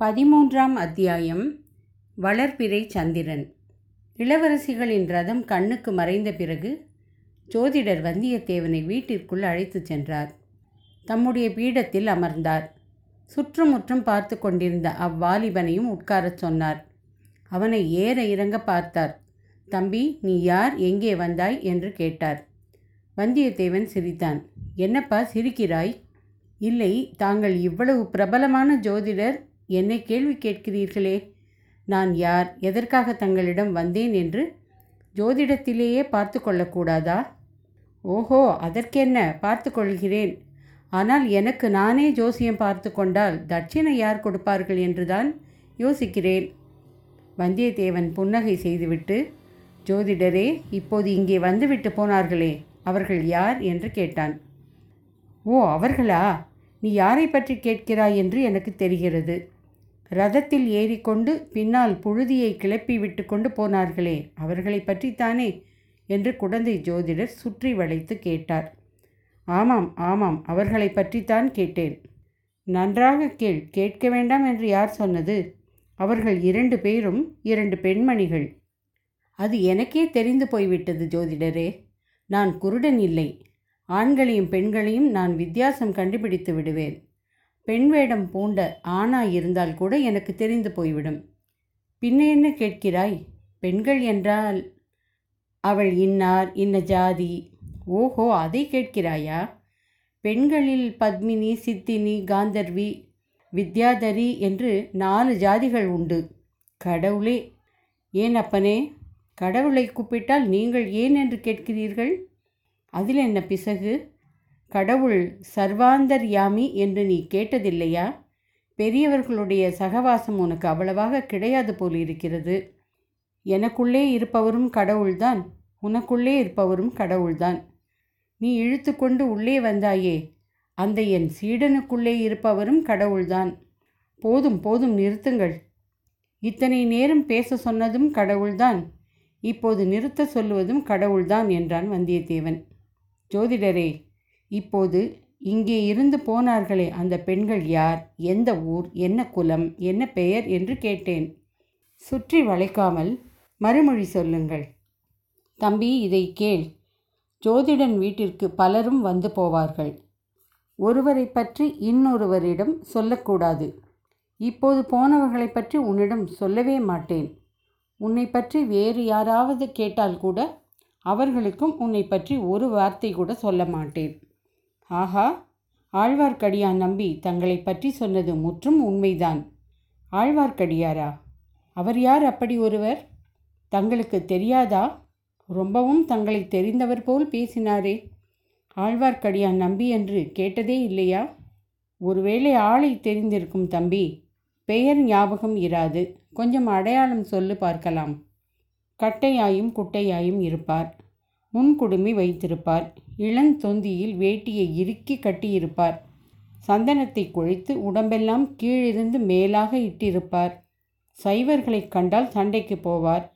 பதிமூன்றாம் அத்தியாயம் வளர்பிறை சந்திரன். இளவரசிகளின் ரதம் கண்ணுக்கு மறைந்த பிறகு ஜோதிடர் வந்தியத்தேவனை வீட்டிற்குள் அழைத்துச் சென்றார். தம்முடைய பீடத்தில் அமர்ந்தார். சுற்றுமுற்றும் பார்த்து கொண்டிருந்த அவ்வாலிபனையும் உட்காரச் சொன்னார். அவனை ஏற இறங்க பார்த்தார். தம்பி நீ யார்? எங்கே வந்தாய்? என்று கேட்டார். வந்தியத்தேவன் சிரித்தான். என்னப்பா சிரிக்கிறாய்? இல்லை தாங்கள் இவ்வளவு பிரபலமான ஜோதிடர் என்னை கேள்வி கேட்கிறீர்களே? நான் யார்? எதற்காக தங்களிடம் வந்தேன் என்று ஜோதிடத்திலேயே பார்த்து கொள்ளக்கூடாதா? ஓஹோ அதற்கென்ன? பார்த்து கொள்கிறேன். ஆனால் எனக்கு நானே ஜோசியம் பார்த்து கொண்டால் தட்சிணை யார் கொடுப்பார்கள் என்றுதான் யோசிக்கிறேன். வந்தியத்தேவன் புன்னகை செய்துவிட்டு ஜோதிடரே இப்போது இங்கே வந்துவிட்டு போனார்களே அவர்கள் யார்? என்று கேட்டான். ஓ அவர்களா? நீ யாரை பற்றி கேட்கிறாய் என்று எனக்கு தெரிகிறது. ரதத்தில் ஏறிக்கொண்டு பின்னால் புழுதியை கிளப்பி விட்டு கொண்டு போனார்களே அவர்களை பற்றித்தானே? என்று குழந்தை ஜோதிடர் சுற்றி வளைத்து கேட்டார். ஆமாம் ஆமாம் அவர்களை பற்றித்தான் கேட்டேன். நன்றாக கேள் கேட்க வேண்டாம் என்று யார் சொன்னது? அவர்கள் இரண்டு பேரும் இரண்டு பெண்மணிகள். அது எனக்கே தெரிந்து போய்விட்டது ஜோதிடரே. நான் குருடன் இல்லை. ஆண்களையும் பெண்களையும் நான் வித்தியாசம் கண்டுபிடித்து விடுவேன். பெண் வேடம் பூண்ட ஆணாய் இருந்தால் கூட எனக்கு தெரிந்து போய்விடும். பின்ன என்ன கேட்கிறாய்? பெண்கள் என்றால் அவள் இன்னார் இன்ன ஜாதி. ஓஹோ அதை கேட்கிறாயா? பெண்களில் பத்மினி சித்தினி காந்தர்வி வித்யாதரி என்று நாலு ஜாதிகள் உண்டு. கடவுளே! ஏன் அப்பனே? கடவுளை கூப்பிட்டால் நீங்கள் ஏன் என்று கேட்கிறீர்கள்? அதில் என்ன பிசகு? கடவுள் சர்வாந்தர் யாமி என்று நீ கேட்டதில்லையா? பெரியவர்களுடைய சகவாசம் உனக்கு அவ்வளவாக கிடையாது போல் இருக்கிறது. எனக்குள்ளே இருப்பவரும் கடவுள்தான். உனக்குள்ளே இருப்பவரும் கடவுள்தான். நீ இழுத்து கொண்டு உள்ளே வந்தாயே. அந்த என் சீடனுக்குள்ளே இருப்பவரும் கடவுள்தான். போதும் போதும் நிறுத்துங்கள். இத்தனை நேரம் பேச சொன்னதும் கடவுள்தான். இப்போது நிறுத்த சொல்லுவதும் கடவுள்தான் என்றான் வந்தியத்தேவன். ஜோதிடரே இப்போது இங்கே இருந்து போனார்களே அந்த பெண்கள் யார்? எந்த ஊர்? என்ன குலம்? என்ன பெயர்? என்று கேட்டேன். சுற்றி வளைக்காமல் மறுமொழி சொல்லுங்கள். தம்பி இதை கேள். ஜோதிடன் வீட்டிற்கு பலரும் வந்து போவார்கள். ஒருவரை பற்றி இன்னொருவரிடம் சொல்லக்கூடாது. இப்போது போனவர்களை பற்றி உன்னிடம் சொல்லவே மாட்டேன். உன்னை பற்றி வேறு யாராவது கேட்டால் கூட அவர்களுக்கும் உன்னை பற்றி ஒரு வார்த்தை கூட சொல்ல மாட்டேன். ஆஹா ஆழ்வார்க்கடியான் நம்பி தங்களை பற்றி சொன்னது முற்றும் உண்மைதான். ஆழ்வார்க்கடியாரா அவர் யார் அப்படி ஒருவர்? தங்களுக்கு தெரியாதா? ரொம்பவும் தங்களை தெரிந்தவர் போல் பேசினாரே. ஆழ்வார்க்கடியான் நம்பி என்று கேட்டதே இல்லையா? ஒருவேளை ஆளை தெரிந்திருக்கும் தம்பி பெயர் ஞாபகம் இராது. கொஞ்சம் அடையாளம் சொல்லு பார்க்கலாம். கட்டையாயும் குட்டையாயும் இருப்பார். முன்குடுமி வைத்திருப்பார். இளந்தொந்தியில் வேட்டியை இறுக்கி கட்டியிருப்பார். சந்தனத்தை குழைத்து உடம்பெல்லாம் கீழிருந்து மேலாக இட்டிருப்பார். சைவர்களைக் கண்டால் சண்டைக்கு போவார்.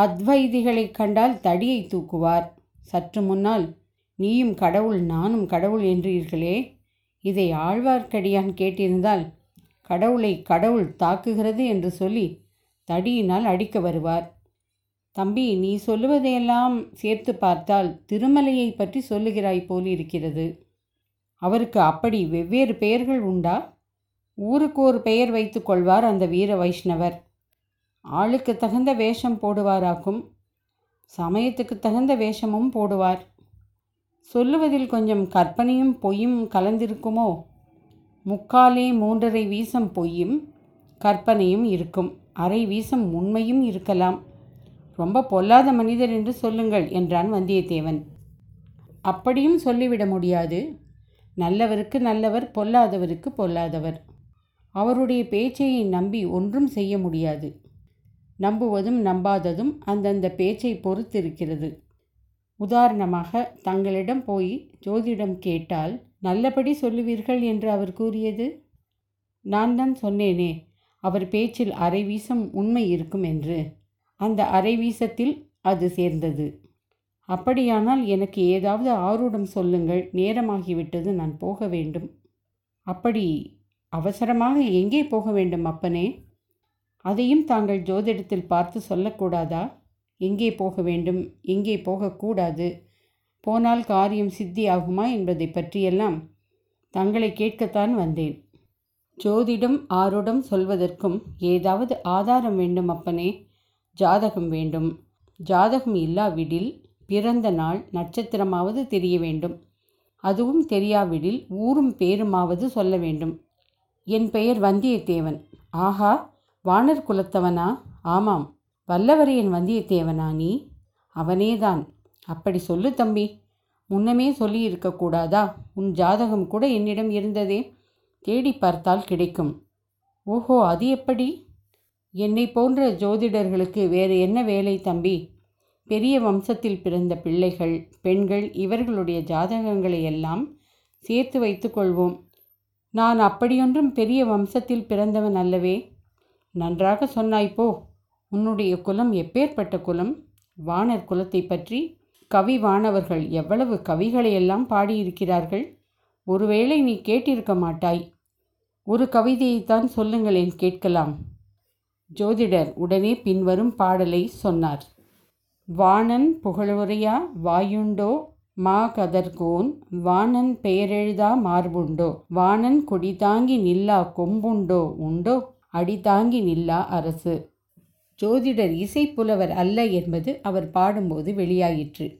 அத்வைதிகளை கண்டால் தடியை தூக்குவார். சற்று முன்னால் நீயும் கடவுள் நானும் கடவுள் என்றீர்களே. இதை ஆழ்வார்க்கடியான் கேட்டிருந்தால் கடவுளை கடவுள் தாக்குகிறது என்று சொல்லி தடியினால் அடிக்க வருவார். தம்பி நீ சொல்லுவதையெல்லாம் சேர்த்து பார்த்தால் திருமலையை பற்றி சொல்லுகிறாய் போல் இருக்கிறது. அவருக்கு அப்படி வெவ்வேறு பெயர்கள் உண்டா? ஊருக்கு ஒரு பெயர் வைத்து கொள்வார் அந்த வீர வைஷ்ணவர். ஆளுக்கு தகுந்த வேஷம் போடுவாராக்கும். சமயத்துக்கு தகுந்த வேஷமும் போடுவார். சொல்லுவதில் கொஞ்சம் கற்பனையும் பொய்யும் கலந்திருக்குமோ? முக்காலே மூன்றரை வீசம் பொய்யும் கற்பனையும் இருக்கும். அரை வீசம் உண்மையும் இருக்கலாம். ரொம்ப பொல்லாத மனிதர் என்று சொல்லுங்கள் என்றான் வந்தியத்தேவன். அப்படியும் சொல்லிவிட முடியாது. நல்லவருக்கு நல்லவர் பொல்லாதவருக்கு பொல்லாதவர். அவருடைய பேச்சையை நம்பி ஒன்றும் செய்ய முடியாது. நம்புவதும் நம்பாததும் அந்தந்த பேச்சை பொறுத்திருக்கிறது. உதாரணமாக தங்களிடம் போய் ஜோதிடம் கேட்டால் நல்லபடி சொல்லுவீர்கள் என்று அவர் கூறியது? நான் தான் சொன்னேனே அவர் பேச்சில் அரை வீசம் உண்மை இருக்கும் என்று. அந்த அரை வீசத்தில் அது சேர்ந்தது. அப்படியானால் எனக்கு ஏதாவது ஆரூடம் சொல்லுங்கள். நேரமாகிவிட்டது. நான் போக வேண்டும். அப்படி அவசரமாக எங்கே போக வேண்டும் அப்பனே? அதையும் தாங்கள் ஜோதிடத்தில் பார்த்து சொல்லக்கூடாதா? எங்கே போக வேண்டும்? எங்கே போகக்கூடாது? போனால் காரியம் சித்தி ஆகுமா என்பதை பற்றியெல்லாம் தங்களை கேட்கத்தான் வந்தேன். ஜோதிடம் ஆரோடம் சொல்வதற்கும் ஏதாவது ஆதாரம் வேண்டும் அப்பனே. ஜாதகம் வேண்டும். ஜாதகம் இல்லாவிடில் பிறந்த நாள் நட்சத்திரமாவது தெரிய வேண்டும். அதுவும் தெரியாவிடில் ஊரும் பேருமாவது சொல்ல வேண்டும். என் பெயர் வந்தியத்தேவன். ஆஹா வானர் குலத்தவனா? ஆமாம் வல்லவரையன் வந்தியத்தேவனா நீ? அவனேதான். அப்படி சொல்லு தம்பி. முன்னமே சொல்லியிருக்கக்கூடாதா உன் ஜாதகம் கூட என்னிடம் இருந்ததே. தேடி பார்த்தால் கிடைக்கும். ஓஹோ அது எப்படி? என்னை போன்ற ஜோதிடர்களுக்கு வேறு என்ன வேலை தம்பி? பெரிய வம்சத்தில் பிறந்த பிள்ளைகள் பெண்கள் இவர்களுடைய ஜாதகங்களை எல்லாம் சேர்த்து வைத்துக்கொள்வோம் நான் அப்படியொன்றும் பெரிய வம்சத்தில் பிறந்தவன் அல்லவே? நன்றாக சொன்னாய் போ. உன்னுடைய குலம் எப்பேற்பட்ட குலம்? வானர் குலத்தை பற்றி கவி வானவர்கள் எவ்வளவு கவிகளையெல்லாம் பாடியிருக்கிறார்கள்? ஒருவேளை நீ கேட்டிருக்க மாட்டாய். ஒரு கவிதையைத்தான் சொல்லுங்களேன் கேட்கலாம். ஜோதிடர் உடனே பின்வரும் பாடலை சொன்னார். வாணன் புகழுரையா வாயுண்டோ? மா கதர்கோன் வாணன் பெயரெழுதா மார்புண்டோ? வாணன் கொடி தாங்கி நில்லா கொம்புண்டோ? உண்டோ? அடி தாங்கி நில்லா அரசு ஜோதிடர் இசைப்புலவர் அல்ல என்பது அவர் பாடும்போது வெளியாயிற்று.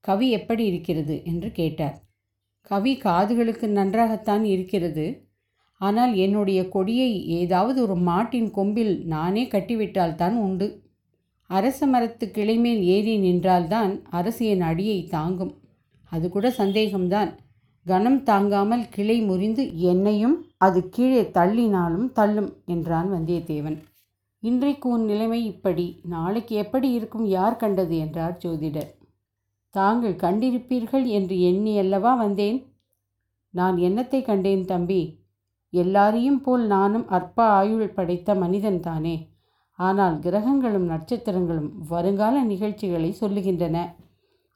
கவி எப்படி இருக்கிறது என்று கேட்டார். கவி காதுகளுக்கு நன்றாகத்தான் இருக்கிறது. ஆனால் என்னுடைய கொடியை ஏதாவது ஒரு மாட்டின் கொம்பில் நானே கட்டிவிட்டால்தான் உண்டு. அரச மரத்து கிளைமேல் ஏறி நின்றால்தான் அரசியன் அடியை தாங்கும். அது கூட சந்தேகம்தான். கனம் தாங்காமல் கிளை முறிந்து என்னையும் அது கீழே தள்ளினாலும் தள்ளும் என்றான் வந்தியத்தேவன். இன்றைக்கு உன் நிலைமை இப்படி. நாளைக்கு எப்படி இருக்கும் யார் கண்டது என்றார் ஜோதிடர். தாங்கள் கண்டிருப்பீர்கள் என்று எண்ணி அல்லவா வந்தேன்? நான் என்னத்தை கண்டேன் தம்பி? எல்லாரையும் போல் நானும் அற்ப ஆயுள் படைத்த மனிதன் தானே ஆனால் கிரகங்களும் நட்சத்திரங்களும் வருங்கால நிகழ்ச்சிகளை சொல்லுகின்றன.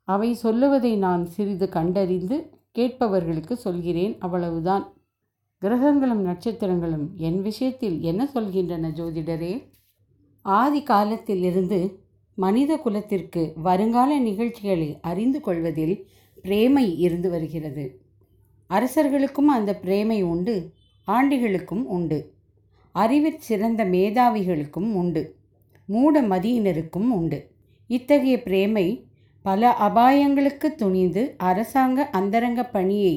அவை சொல்லுவதை நான் சிறிது கண்டறிந்து கேட்பவர்களுக்கு சொல்கிறேன் அவ்வளவுதான். கிரகங்களும் நட்சத்திரங்களும் என் விஷயத்தில் என்ன சொல்கின்றன ஜோதிடரே? ஆதி காலத்திலிருந்து மனித குலத்திற்கு வருங்கால நிகழ்ச்சிகளை அறிந்து கொள்வதில் பிரேமை இருந்து வருகிறது. அரசர்களுக்கும் அந்த பிரேமை உண்டு. ஆண்டிகளுக்கும் உண்டு. அறிவிற் சிறந்த மேதாவிகளுக்கும் உண்டு. மூட மதியினருக்கும் உண்டு. இத்தகைய பிரேமை பல அபாயங்களுக்கு துணிந்து அரசாங்க அந்தரங்க பணியை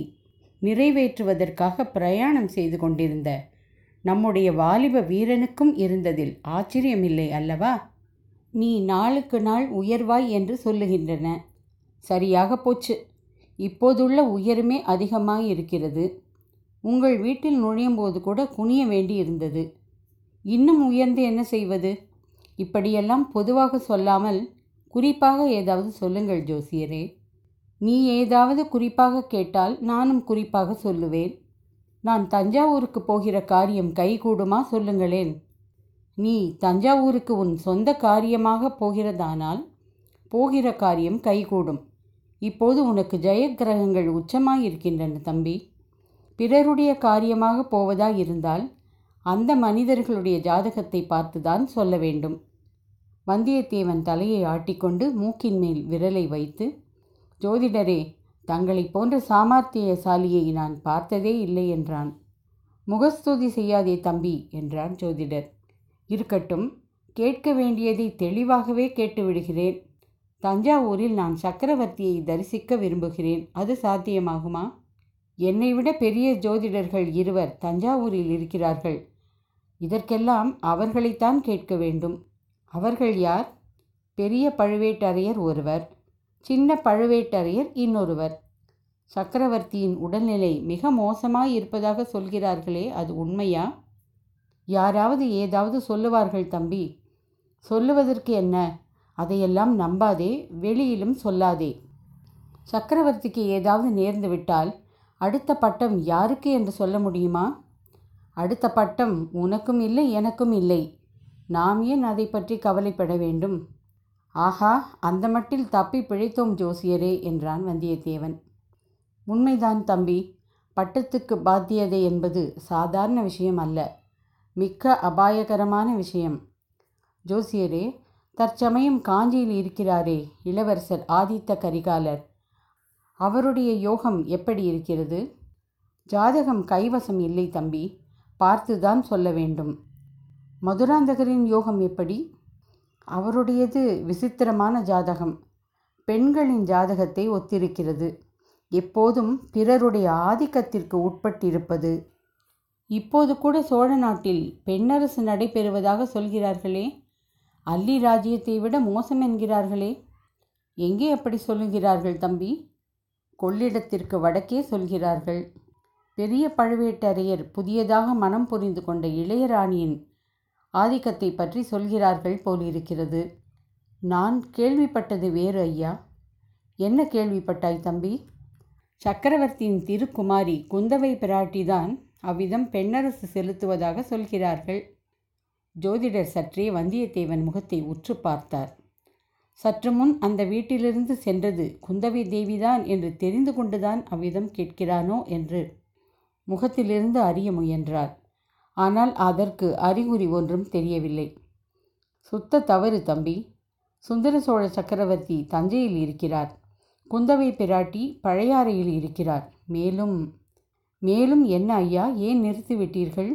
நிறைவேற்றுவதற்காக பிரயாணம் செய்து கொண்டிருந்த நம்முடைய வாலிப வீரனுக்கும் இருந்ததில் ஆச்சரியமில்லை அல்லவா? நீ நாளுக்கு நாள் உயர்வாய் என்று சொல்லுகின்றன. சரியாக போச்சு. இப்போதுள்ள உயருமே அதிகமாக இருக்கிறது உங்கள் வீட்டில் நுழையும் போது கூட குனிய வேண்டி இருந்தது இன்னும் உயர்ந்து என்ன செய்வது? இப்படியெல்லாம் பொதுவாக சொல்லாமல் குறிப்பாக ஏதாவது சொல்லுங்கள் ஜோசியரே. நீ ஏதாவது குறிப்பாக கேட்டால் நானும் குறிப்பாக சொல்லுவேன். நான் தஞ்சாவூருக்கு போகிற காரியம் கைகூடுமா சொல்லுங்களேன். நீ தஞ்சாவூருக்கு உன் சொந்த காரியமாக போகிறதானால் போகிற காரியம் கைகூடும். இப்போது உனக்கு ஜெயக்கிரகங்கள் உச்சமாயிருக்கின்றன தம்பி. பிறருடைய காரியமாக போவதாக இருந்தால் அந்த மனிதர்களுடைய ஜாதகத்தை பார்த்துதான் சொல்ல வேண்டும். வந்தியத்தேவன் தலையை ஆட்டிக்கொண்டு மூக்கின் மேல் விரலை வைத்து ஜோதிடரே தங்களை போன்ற சாமர்த்தியசாலியை நான் பார்த்ததே இல்லை என்றான். முகஸ்துதி செய்யாதே தம்பி என்றான் ஜோதிடர். இருக்கட்டும் கேட்க வேண்டியதை தெளிவாகவே கேட்டுவிடுகிறேன். தஞ்சாவூரில் நான் சக்கரவர்த்தியை தரிசிக்க விரும்புகிறேன். அது சாத்தியமாகுமா? என்னை விட பெரிய ஜோதிடர்கள் இருவர் தஞ்சாவூரில் இருக்கிறார்கள். இதற்கெல்லாம் அவர்களைத்தான் கேட்க வேண்டும். அவர்கள் யார்? பெரிய பழுவேட்டரையர் ஒருவர் சின்ன பழுவேட்டரையர் இன்னொருவர். சக்கரவர்த்தியின் உடல்நிலை மிக மோசமாய் இருப்பதாக சொல்கிறார்களே அது உண்மையா? யாராவது ஏதாவது சொல்லுவார்கள் தம்பி. சொல்லுவதற்கு என்ன? அதையெல்லாம் நம்பாதே வெளியிலும் சொல்லாதே. சக்கரவர்த்திக்கு ஏதாவது நேர்ந்து விட்டால் அடுத்த பட்டம் யாருக்கு என்று சொல்ல முடியுமா? அடுத்த பட்டம் உனக்கும் இல்லை எனக்கும் இல்லை. நாம் ஏன் அதை பற்றி கவலைப்பட வேண்டும்? ஆஹா அந்த மட்டில் தப்பி பிழைத்தோம் ஜோசியரே என்றான் வந்தியத்தேவன். உண்மைதான் தம்பி பட்டத்துக்கு பாத்தியதை என்பது சாதாரண விஷயம் அல்ல. மிக்க அபாயகரமான விஷயம். ஜோசியரே தற்சமயம் காஞ்சியில் இருக்கிறாரே இளவரசர் ஆதித்த கரிகாலர். அவருடைய யோகம் எப்படி இருக்கிறது? ஜாதகம் கைவசம் இல்லை தம்பி. பார்த்துதான் சொல்ல வேண்டும். மதுராந்தகரின் யோகம் எப்படி? அவருடையது விசித்திரமான ஜாதகம். பெண்களின் ஜாதகத்தை ஒத்திருக்கிறது. எப்போதும் பிறருடைய ஆதிக்கத்திற்கு உட்பட்டிருப்பது. இப்போது கூட சோழ நாட்டில் பெண்ணரசு நடைபெறுவதாக சொல்கிறார்களே. அல்லி ராஜ்யத்தை விட மோசம் என்கிறார்களே. எங்கே அப்படி சொல்லுகிறார்கள் தம்பி? கொள்ளிடத்திற்கு வடக்கே சொல்கிறார்கள். பெரிய பழுவேட்டரையர் புதியதாக மனம் புரிந்து கொண்ட இளையராணியின் ஆதிக்கத்தை பற்றி சொல்கிறார்கள் போலிருக்கிறது. நான் கேள்விப்பட்டது வேறு ஐயா. என்ன கேள்விப்பட்டாய் தம்பி? சக்கரவர்த்தியின் திருக்குமாரி குந்தவை பிராட்டிதான் அவ்விதம் பெண்ணரசு செலுத்துவதாக சொல்கிறார்கள். ஜோதிடர் சற்றே வந்தியத்தேவன் முகத்தை உற்று பார்த்தார். சற்று முன் அந்த வீட்டிலிருந்து சென்றது. குந்தவை தேவிதான் என்று தெரிந்து கொண்டுதான் அவ்விதம் கேட்கிறானோ என்று முகத்திலிருந்து அறிய முயன்றார் ஆனால் அதற்கு அறிகுறி ஒன்றும் தெரியவில்லை. சுத்த தவறு தம்பி. சுந்தர சோழ சக்கரவர்த்தி தஞ்சையில் இருக்கிறார். குந்தவை பிராட்டி பழையாறையில் இருக்கிறார். மேலும் மேலும் என்ன ஐயா ஏன் நிறுத்திவிட்டீர்கள்?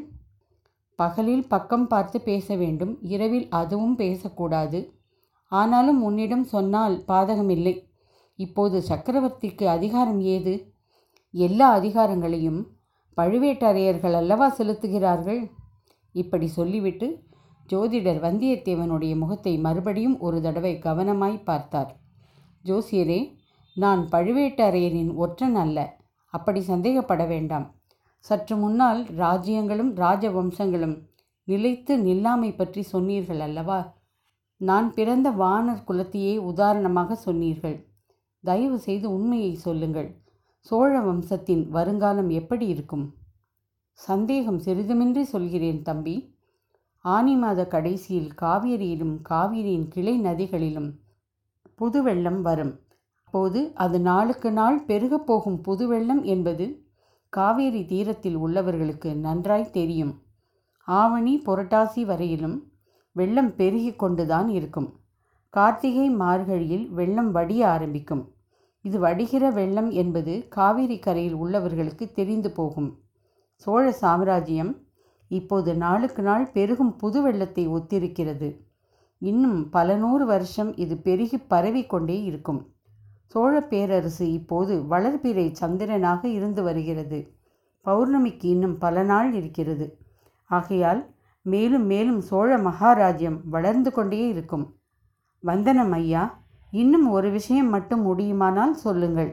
பகலில் பக்கம் பார்த்து பேச வேண்டும். இரவில் அதுவும் பேசக்கூடாது. ஆனாலும் உன்னிடம் சொன்னால் பாதகமில்லை. இப்போது சக்கரவர்த்திக்கு அதிகாரம் ஏது? எல்லா அதிகாரங்களையும் பழுவேட்டரையர்கள் அல்லவா செலுத்துகிறார்கள்? இப்படி சொல்லிவிட்டு ஜோதிடர் வந்தியத்தேவனுடைய முகத்தை மறுபடியும் ஒரு தடவை கவனமாய் பார்த்தார். ஜோசியரே நான் பழுவேட்டரையரின் ஒற்றன் அல்ல. அப்படி சந்தேகப்பட வேண்டாம். சற்று முன்னால் ராஜ்யங்களும் ராஜவம்சங்களும் நிலைத்து நில்லாமை பற்றி சொன்னீர்கள் அல்லவா? நான் பிறந்த வானர் குலத்தையே உதாரணமாக சொன்னீர்கள். தயவு செய்து உண்மையை சொல்லுங்கள். சோழ வம்சத்தின் வருங்காலம் எப்படி இருக்கும்? சந்தேகம் சிறிதுமின்றி சொல்கிறேன் தம்பி. ஆனி மாத கடைசியில் காவேரியிலும் காவிரியின் கிளை நதிகளிலும் புதுவெள்ளம் வரும். அப்போது அது நாளுக்கு நாள் பெருகப் போகும் புது வெள்ளம் என்பது காவேரி தீரத்தில் உள்ளவர்களுக்கு நன்றாய் தெரியும். ஆவணி புரட்டாசி வரையிலும் வெள்ளம் பெருகி கொண்டுதான் இருக்கும். கார்த்திகை மார்கழியில் வெள்ளம் வடிய ஆரம்பிக்கும். இது வடிகிற வெள்ளம் என்பது காவிரி கரையில் உள்ளவர்களுக்கு தெரிந்து போகும். சோழ சாம்ராஜ்யம் இப்போது நாளுக்கு நாள் பெருகும் புது வெள்ளத்தை ஒத்திருக்கிறது. இன்னும் பல நூறு வருஷம் இது பெருகி பரவிக்கொண்டே இருக்கும். சோழ பேரரசு இப்போது வளர்பிறை சந்திரனாக இருந்து வருகிறது. பௌர்ணமிக்கு இன்னும் பல நாள் இருக்கிறது. ஆகையால் மேலும் மேலும் சோழ மகாராஜ்யம் வளர்ந்து கொண்டே இருக்கும். வந்தனம் ஐயா இன்னும் ஒரு விஷயம் மட்டும் முடியுமானால் சொல்லுங்கள்.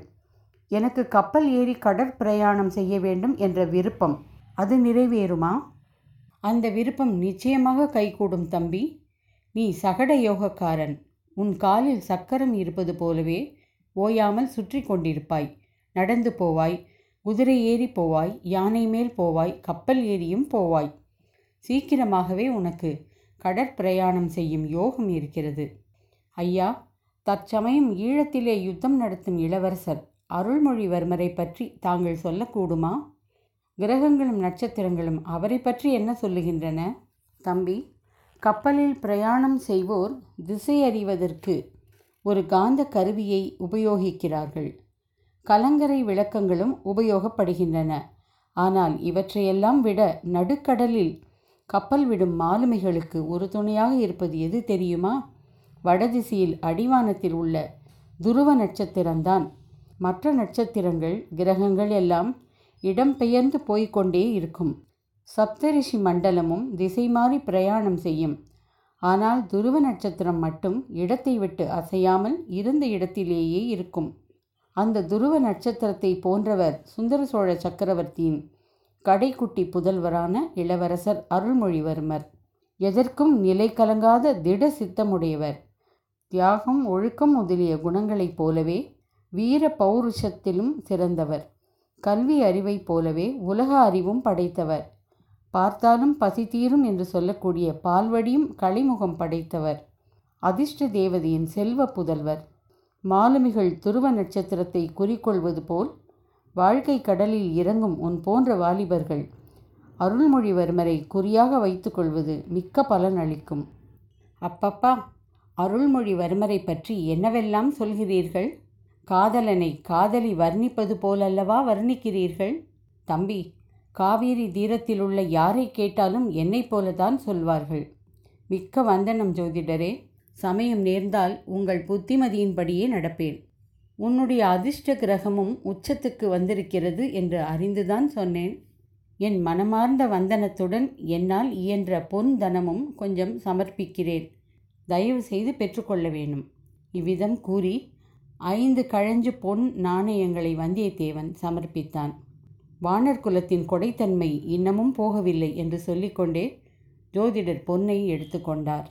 எனக்கு கப்பல் ஏறி கடற்பிரயாணம் செய்ய வேண்டும் என்ற விருப்பம். அது நிறைவேறுமா? அந்த விருப்பம் நிச்சயமாக கைகூடும் தம்பி. நீ சகட யோகக்காரன். உன் காலில் சக்கரம் இருப்பது போலவே ஓயாமல் சுற்றி கொண்டிருப்பாய். நடந்து போவாய். குதிரை ஏறி போவாய். யானை மேல் போவாய். கப்பல் ஏறியும் போவாய். சீக்கிரமாகவே உனக்கு கடற்பிரயாணம் செய்யும் யோகம் இருக்கிறது. ஐயா தற்சமயம் ஈழத்திலே யுத்தம் நடத்தும் இளவரசர் அருள்மொழிவர்மரை பற்றி தாங்கள் சொல்லக்கூடுமா? கிரகங்களும் நட்சத்திரங்களும் அவரை பற்றி என்ன சொல்லுகின்றன? தம்பி கப்பலில் பிரயாணம் செய்வோர் திசையறிவதற்கு ஒரு காந்த கருவியை உபயோகிக்கிறார்கள். கலங்கரை விளக்கங்களும் உபயோகப்படுகின்றன. ஆனால் இவற்றையெல்லாம் விட நடுக்கடலில் கப்பல் விடும் மாலுமிகளுக்கு ஒரு துணையாக இருப்பது எது தெரியுமா? வடதிசையில் அடிவானத்தில் உள்ள துருவ நட்சத்திரம்தான். மற்ற நட்சத்திரங்கள் கிரகங்கள் எல்லாம் இடம்பெயர்ந்து போய்க்கொண்டே இருக்கும். சப்தரிஷி மண்டலமும் திசை மாறி பிரயாணம் செய்யும். ஆனால் துருவ நட்சத்திரம் மட்டும் இடத்தை விட்டு அசையாமல் இருந்த இடத்திலேயே இருக்கும். அந்த துருவ நட்சத்திரத்தை போன்றவர் சுந்தர சோழ சக்கரவர்த்தியின் கடைக்குட்டி புதல்வரான இளவரசர் அருள்மொழிவர்மர். எதற்கும் நிலை கலங்காத திட சித்தமுடையவர். தியாகம் ஒழுக்கம் முதலிய குணங்களைப் போலவே வீர பௌருஷத்திலும் சிறந்தவர். கல்வி அறிவைப் போலவே உலக அறிவும் படைத்தவர். பார்த்தாலும் பசி தீரும் என்று சொல்லக்கூடிய பால்வடியும் களிமுகம் படைத்தவர். அதிர்ஷ்ட தேவதையின் செல்வ புதல்வர். மாலுமிகள் துருவ நட்சத்திரத்தை குறிக்கொள்வது போல் வாழ்க்கை கடலில் இறங்கும் உன் போன்ற வாலிபர்கள் அருள்மொழிவர்மரை குறியாக வைத்துக்கொள்வது மிக்க பலன் அளிக்கும். அப்பப்பா அருள்மொழிவர்மரை பற்றி என்னவெல்லாம் சொல்கிறீர்கள்? காதலனை காதலி வர்ணிப்பது போலல்லவா வர்ணிக்கிறீர்கள்? தம்பி காவேரி தீரத்தில் உள்ள யாரை கேட்டாலும் என்னைப் போலதான் சொல்வார்கள். மிக்க வந்தனம் ஜோதிடரே சமயம் நேர்ந்தால் உங்கள் புத்திமதியின்படியே நடப்பேன். உன்னுடைய அதிர்ஷ்ட கிரகமும் உச்சத்துக்கு வந்திருக்கிறது என்று அறிந்துதான் சொன்னேன். என் மனமார்ந்த வந்தனத்துடன் என்னால் இயன்ற பொன் தனமும் கொஞ்சம் சமர்ப்பிக்கிறேன். தயவு செய்து பெற்றுக்கொள்ள வேணும் இவ்விதம் கூறி ஐந்து கழஞ்சு பொன் நாணயங்களை வந்தியத்தேவன் சமர்ப்பித்தான். வானர் குலத்தின் கொடைத்தன்மை இன்னமும் போகவில்லை என்று சொல்லிக்கொண்டே ஜோதிடர் பொன்னை எடுத்துக்கொண்டார்.